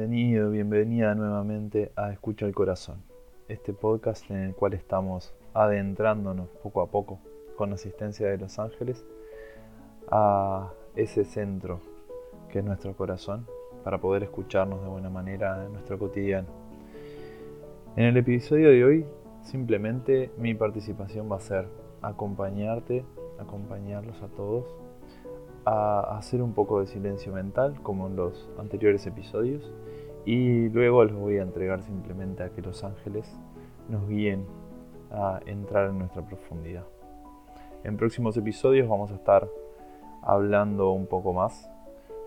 Bienvenido, bienvenida nuevamente a Escucha el Corazón, este podcast en el cual estamos adentrándonos poco a poco, con asistencia de los ángeles, a ese centro que es nuestro corazón, para poder escucharnos de buena manera en nuestro cotidiano. En el episodio de hoy, simplemente mi participación va a ser acompañarte, acompañarlos a todos a hacer un poco de silencio mental, como en los anteriores episodios, y luego les voy a entregar simplemente a que los ángeles nos guíen a entrar en nuestra profundidad. En próximos episodios vamos a estar hablando un poco más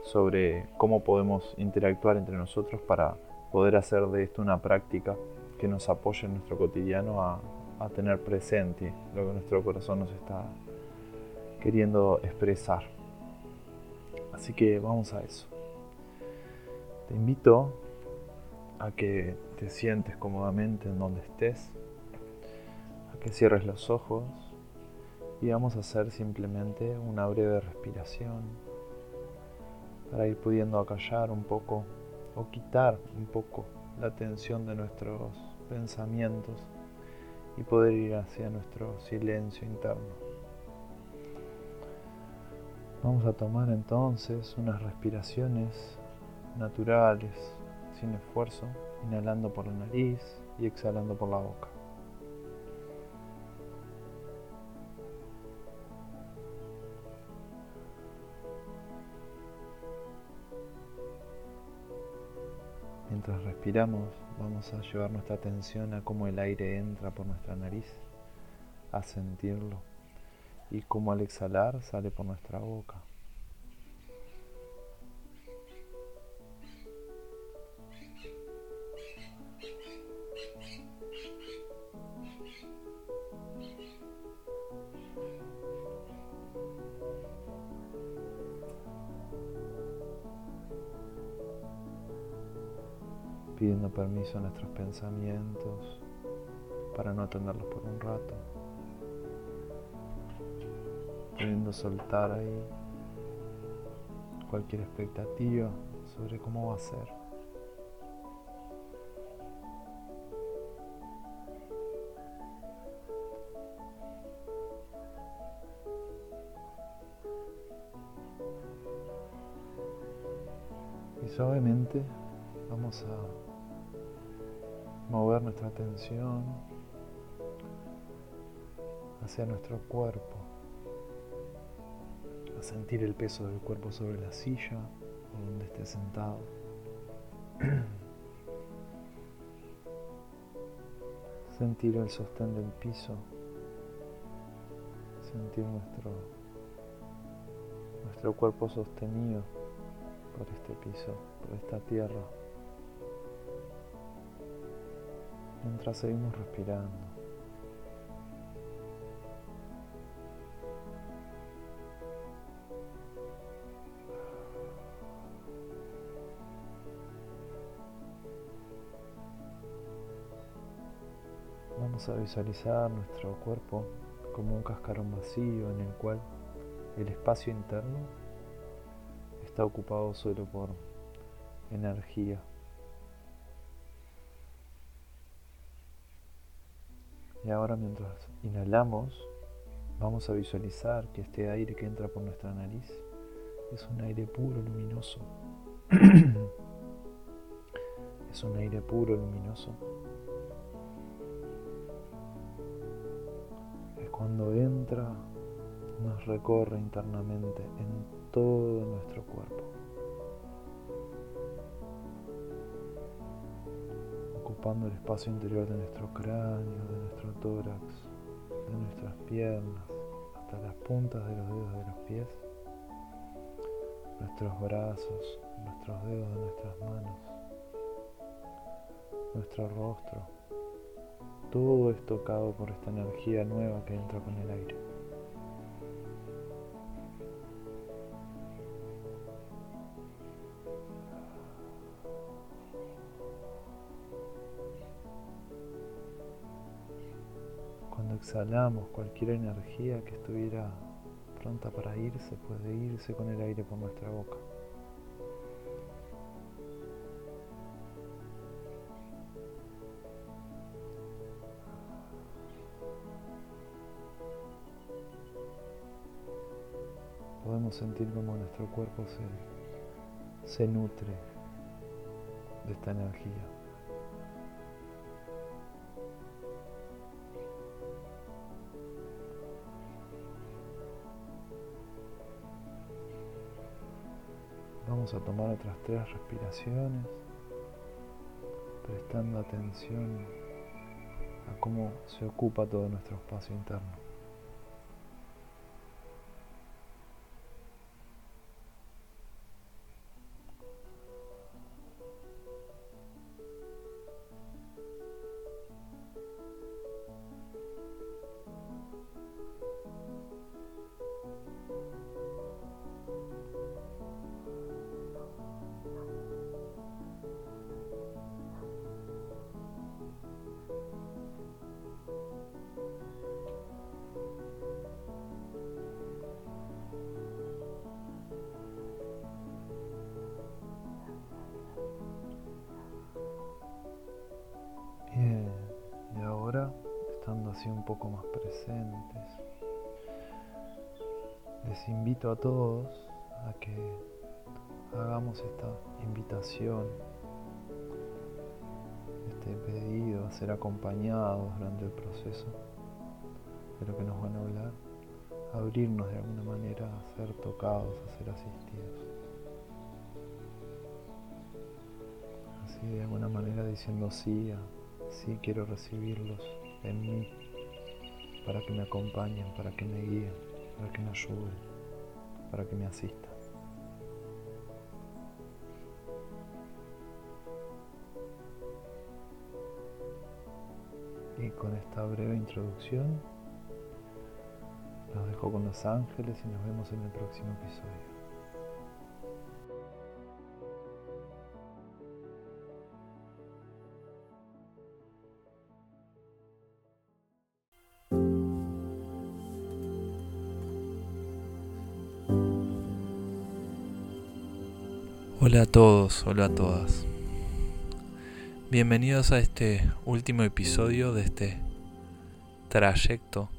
sobre cómo podemos interactuar entre nosotros para poder hacer de esto una práctica que nos apoye en nuestro cotidiano a, a tener presente lo que nuestro corazón nos está queriendo expresar. Así que vamos a eso. Te invito a que te sientes cómodamente en donde estés, a que cierres los ojos y vamos a hacer simplemente una breve respiración para ir pudiendo acallar un poco o quitar un poco la tensión de nuestros pensamientos y poder ir hacia nuestro silencio interno. Vamos a tomar entonces unas respiraciones naturales, sin esfuerzo, inhalando por la nariz y exhalando por la boca. Mientras respiramos, vamos a llevar nuestra atención a cómo el aire entra por nuestra nariz, a sentirlo y como al exhalar sale por nuestra boca. pidiendo permiso a nuestros pensamientos para no atenderlos por un rato soltar ahí cualquier expectativa sobre cómo va a ser. Y suavemente vamos a mover nuestra atención hacia nuestro cuerpo sentir el peso del cuerpo sobre la silla o donde esté sentado. sentir el sostén del piso, sentir nuestro, nuestro cuerpo sostenido por este piso, por esta tierra, mientras seguimos respirando. Vamos a visualizar nuestro cuerpo como un cascarón vacío en el cual el espacio interno está ocupado solo por energía. Y ahora mientras inhalamos, vamos a visualizar que este aire que entra por nuestra nariz es un aire puro, luminoso. es un aire puro, luminoso cuando entra nos recorre internamente en todo nuestro cuerpo, ocupando el espacio interior de nuestro cráneo, de nuestro tórax, de nuestras piernas, hasta las puntas de los dedos de los pies, nuestros brazos, nuestros dedos de nuestras manos, nuestro rostro todo es tocado por esta energía nueva que entra con el aire. Cuando exhalamos cualquier energía que estuviera pronta para irse, puede irse con el aire por nuestra boca. Podemos sentir como nuestro cuerpo se, se nutre de esta energía. Vamos a tomar otras tres respiraciones, prestando atención a cómo se ocupa todo nuestro espacio interno. Poco más presentes. Les invito a todos a que hagamos esta invitación, este pedido a ser acompañados durante el proceso de lo que nos van a hablar, abrirnos de alguna manera a ser tocados, a ser asistidos. Así de alguna manera diciendo sí, a, sí quiero recibirlos en mí para que me acompañen, para que me guíen, para que me ayuden, para que me asistan. Y con esta breve introducción, los dejo con los ángeles y nos vemos en el próximo episodio. Hola a todos, hola a todas. Bienvenidos a este último episodio de este trayecto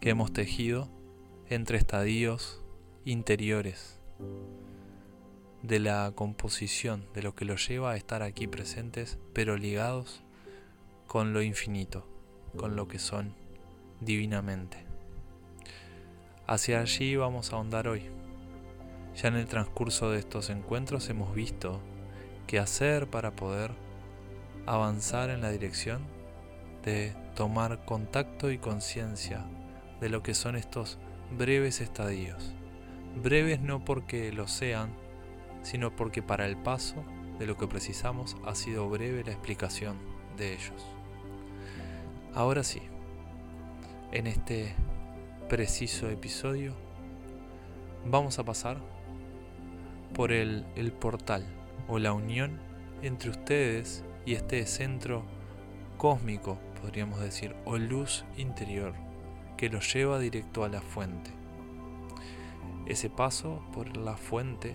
que hemos tejido entre estadios interiores de la composición, de lo que los lleva a estar aquí presentes, pero ligados con lo infinito, con lo que son divinamente. Hacia allí vamos a ahondar hoy. Ya en el transcurso de estos encuentros hemos visto qué hacer para poder avanzar en la dirección de tomar contacto y conciencia de lo que son estos breves estadios. Breves no porque lo sean, sino porque para el paso de lo que precisamos ha sido breve la explicación de ellos. Ahora sí, en este preciso episodio vamos a pasar por el, portal o la unión entre ustedes y este centro cósmico, podríamos decir, o luz interior que los lleva directo a la fuente. Ese paso por la fuente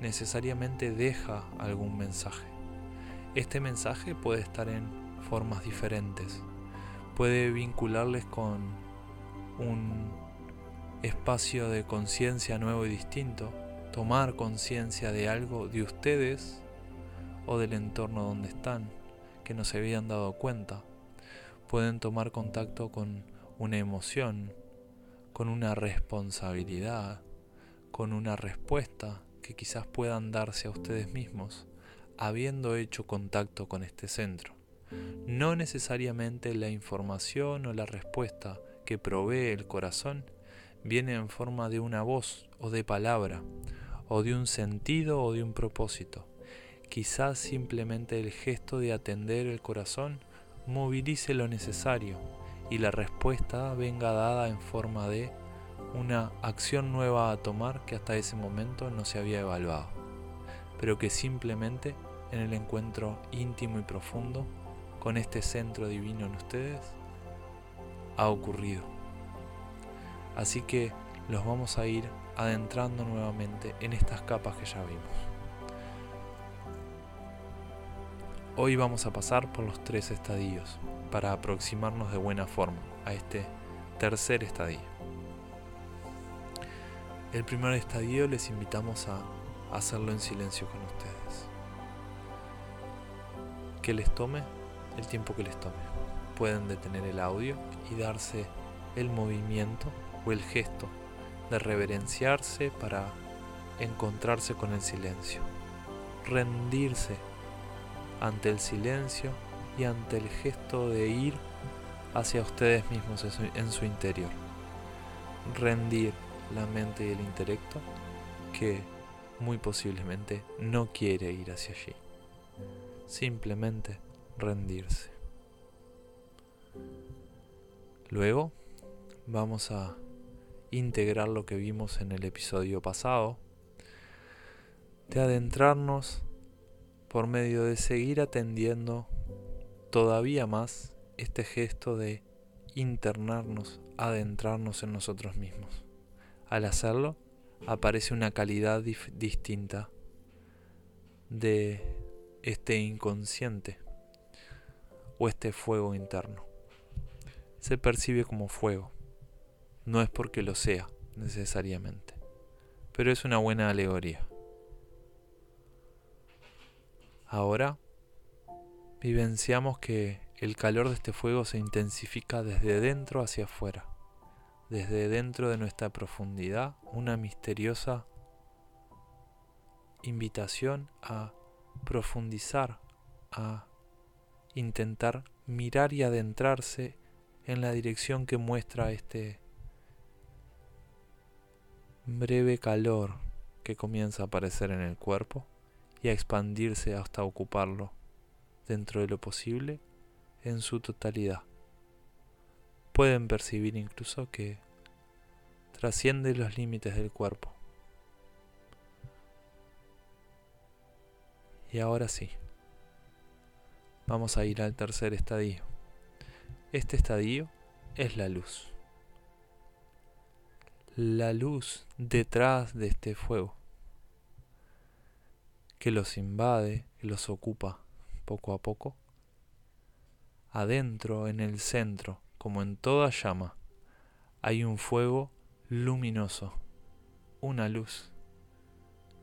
necesariamente deja algún mensaje. Este mensaje puede estar en formas diferentes. Puede vincularles con un espacio de conciencia nuevo y distinto tomar conciencia de algo de ustedes o del entorno donde están, que no se habían dado cuenta. Pueden tomar contacto con una emoción, con una responsabilidad, con una respuesta que quizás puedan darse a ustedes mismos habiendo hecho contacto con este centro. No necesariamente la información o la respuesta que provee el corazón viene en forma de una voz o de palabra, o de un sentido o de un propósito. Quizás simplemente el gesto de atender el corazón movilice lo necesario y la respuesta venga dada en forma de una acción nueva a tomar que hasta ese momento no se había evaluado, pero que simplemente en el encuentro íntimo y profundo con este centro divino en ustedes ha ocurrido. Así que los vamos a ir adentrando nuevamente en estas capas que ya vimos. Hoy vamos a pasar por los tres estadios para aproximarnos de buena forma a este tercer estadio. el primer estadio les invitamos a hacerlo en silencio con ustedes. Que les tome el tiempo que les tome. Pueden detener el audio y darse el movimiento o el gesto de reverenciarse para encontrarse con el silencio, rendirse ante el silencio y ante el gesto de ir hacia ustedes mismos en su interior. Rendir la mente y el intelecto que muy posiblemente no quiere ir hacia allí. Simplemente rendirse. Luego vamos a integrar lo que vimos en el episodio pasado, de adentrarnos por medio de seguir atendiendo todavía más este gesto de internarnos, adentrarnos en nosotros mismos. Al hacerlo, aparece una calidad distinta de este inconsciente o este fuego interno. Se percibe como fuego. No es porque lo sea necesariamente, pero es una buena alegoría. Ahora vivenciamos que el calor de este fuego se intensifica desde dentro hacia afuera desde dentro de nuestra profundidad una misteriosa invitación a profundizar, a intentar mirar y adentrarse en la dirección que muestra este breve calor que comienza a aparecer en el cuerpo y a expandirse hasta ocuparlo dentro de lo posible en su totalidad pueden percibir incluso que trasciende los límites del cuerpo. Y ahora sí, vamos a ir al tercer estadio. Este estadio es la luz. La luz detrás de este fuego, que los invade, que los ocupa poco a poco, adentro, en el centro, como en toda llama, hay un fuego luminoso, una luz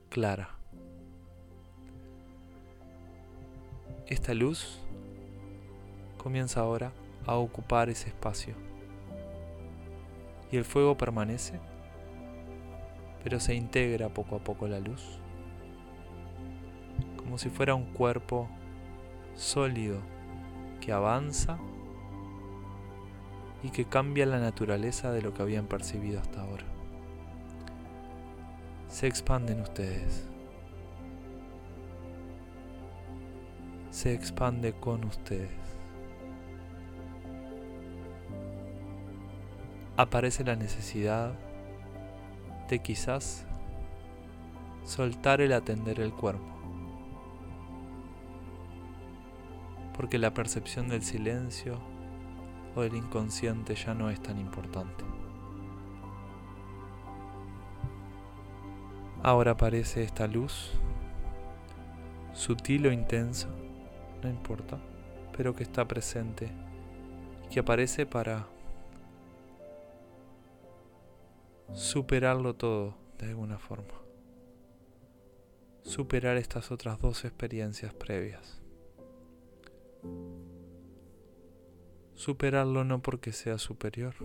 clara. Esta luz comienza ahora a ocupar ese espacio. Y el fuego permanece, pero se integra poco a poco la luz, como si fuera un cuerpo sólido que avanza y que cambia la naturaleza de lo que habían percibido hasta ahora. Se expanden ustedes. Se expande con ustedes. Aparece la necesidad de quizás soltar el atender el cuerpo. Porque la percepción del silencio o del inconsciente ya no es tan importante. Ahora aparece esta luz, sutil o intensa, no importa, pero que está presente que aparece para superarlo todo de alguna forma. Superar estas otras dos experiencias previas. superarlo no porque sea superior,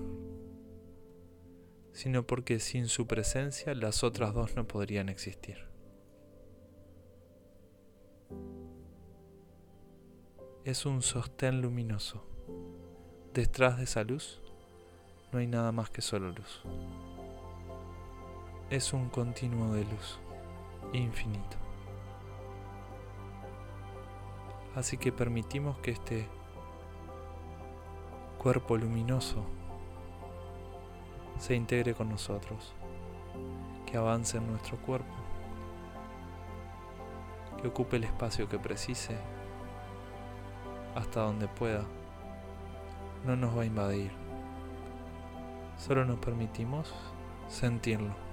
sino porque sin su presencia las otras dos no podrían existir. Es un sostén luminoso. Detrás de esa luz no hay nada más que solo luz. Es un continuo de luz, infinito. Así que permitimos que este cuerpo luminoso se integre con nosotros, que avance en nuestro cuerpo, que ocupe el espacio que precise, hasta donde pueda, no nos va a invadir, solo nos permitimos sentirlo.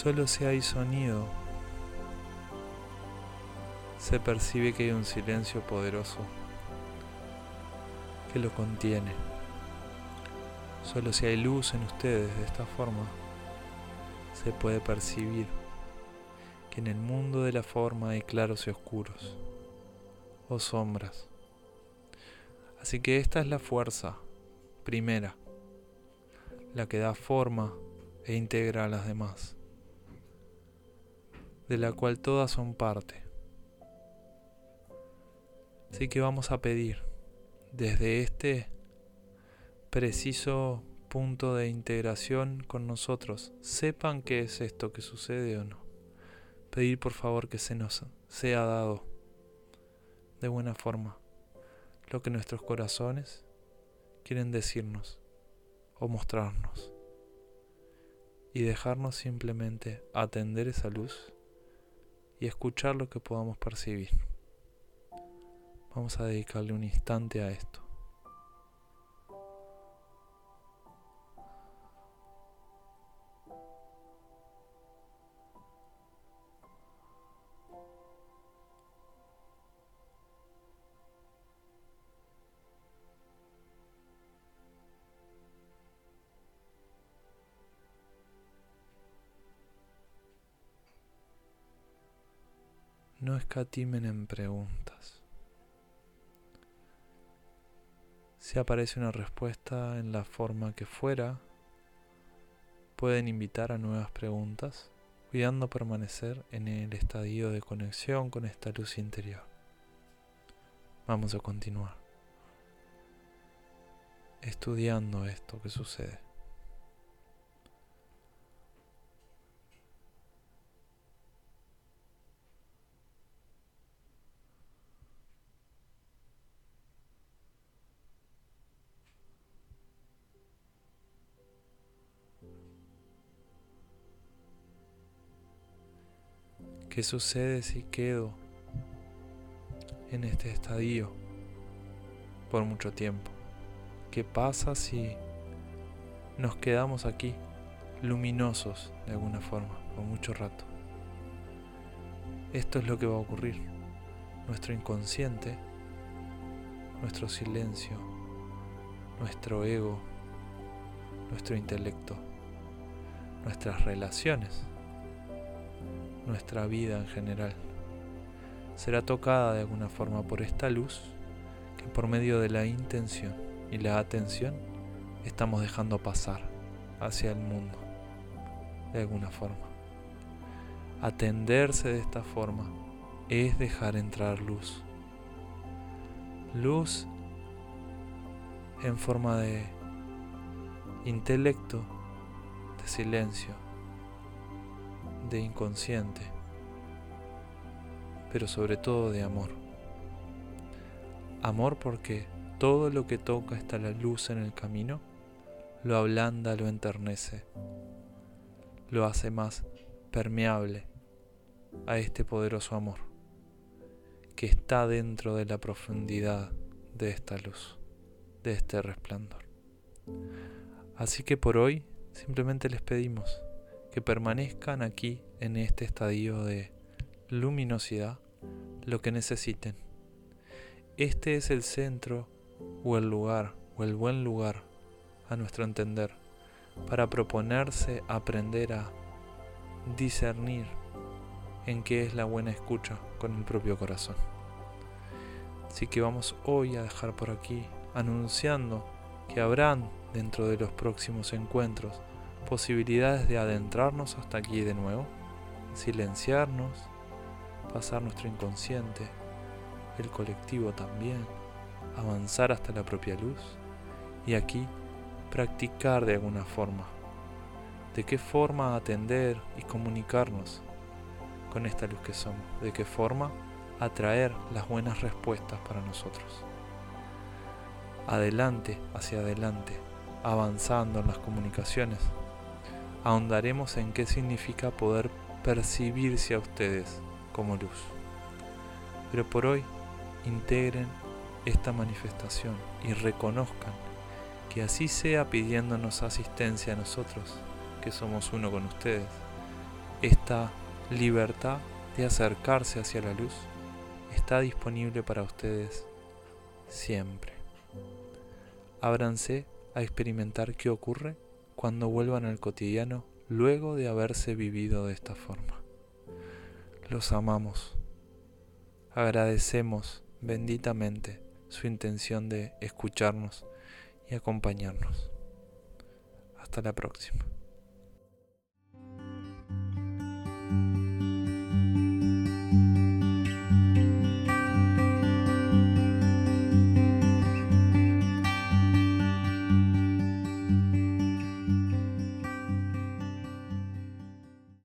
Solo si hay sonido, se percibe que hay un silencio poderoso que lo contiene. Solo si hay luz en ustedes de esta forma, se puede percibir que en el mundo de la forma hay claros y oscuros, o sombras. Así que esta es la fuerza primera, la que da forma e integra a las demás, de la cual todas son parte. Así que vamos a pedir desde este preciso punto de integración con nosotros, sepan qué es esto que sucede o no. Pedir por favor que se nos sea dado de buena forma lo que nuestros corazones quieren decirnos o mostrarnos y dejarnos simplemente atender esa luz y escuchar lo que podamos percibir. Vamos a dedicarle un instante a esto. Escatimen en preguntas. Si aparece una respuesta en la forma que fuera, pueden invitar a nuevas preguntas, cuidando permanecer en el estadio de conexión con esta luz interior. Vamos a continuar estudiando esto que sucede. ¿Qué sucede si quedo en este estadio por mucho tiempo? ¿Qué pasa si nos quedamos aquí luminosos de alguna forma por mucho rato? Esto es lo que va a ocurrir. Nuestro inconsciente, nuestro silencio, nuestro ego, nuestro intelecto, nuestras relaciones nuestra vida en general. Será tocada de alguna forma por esta luz que por medio de la intención y la atención estamos dejando pasar hacia el mundo, de alguna forma. Atenderse de esta forma es dejar entrar luz. Luz en forma de intelecto, de silencio, de inconsciente, pero sobre todo de amor. Amor porque todo lo que toca está la luz en el camino, lo ablanda, lo enternece, lo hace más permeable a este poderoso amor que está dentro de la profundidad de esta luz, de este resplandor. Así que por hoy simplemente les pedimos que permanezcan aquí en este estadio de luminosidad lo que necesiten. Este es el centro o el lugar o el buen lugar a nuestro entender para proponerse aprender a discernir en qué es la buena escucha con el propio corazón. Así que vamos hoy a dejar por aquí anunciando que habrán dentro de los próximos encuentros posibilidades de adentrarnos hasta aquí de nuevo, silenciarnos, pasar nuestro inconsciente, el colectivo también, avanzar hasta la propia luz y aquí practicar de alguna forma. De qué forma atender y comunicarnos con esta luz que somos. De qué forma atraer las buenas respuestas para nosotros. Adelante, hacia adelante, avanzando en las comunicaciones ahondaremos en qué significa poder percibirse a ustedes como luz. Pero por hoy, integren esta manifestación y reconozcan que así sea pidiéndonos asistencia a nosotros, que somos uno con ustedes, esta libertad de acercarse hacia la luz está disponible para ustedes siempre. Ábranse a experimentar qué ocurre cuando vuelvan al cotidiano luego de haberse vivido de esta forma. Los amamos. Agradecemos benditamente su intención de escucharnos y acompañarnos. Hasta la próxima.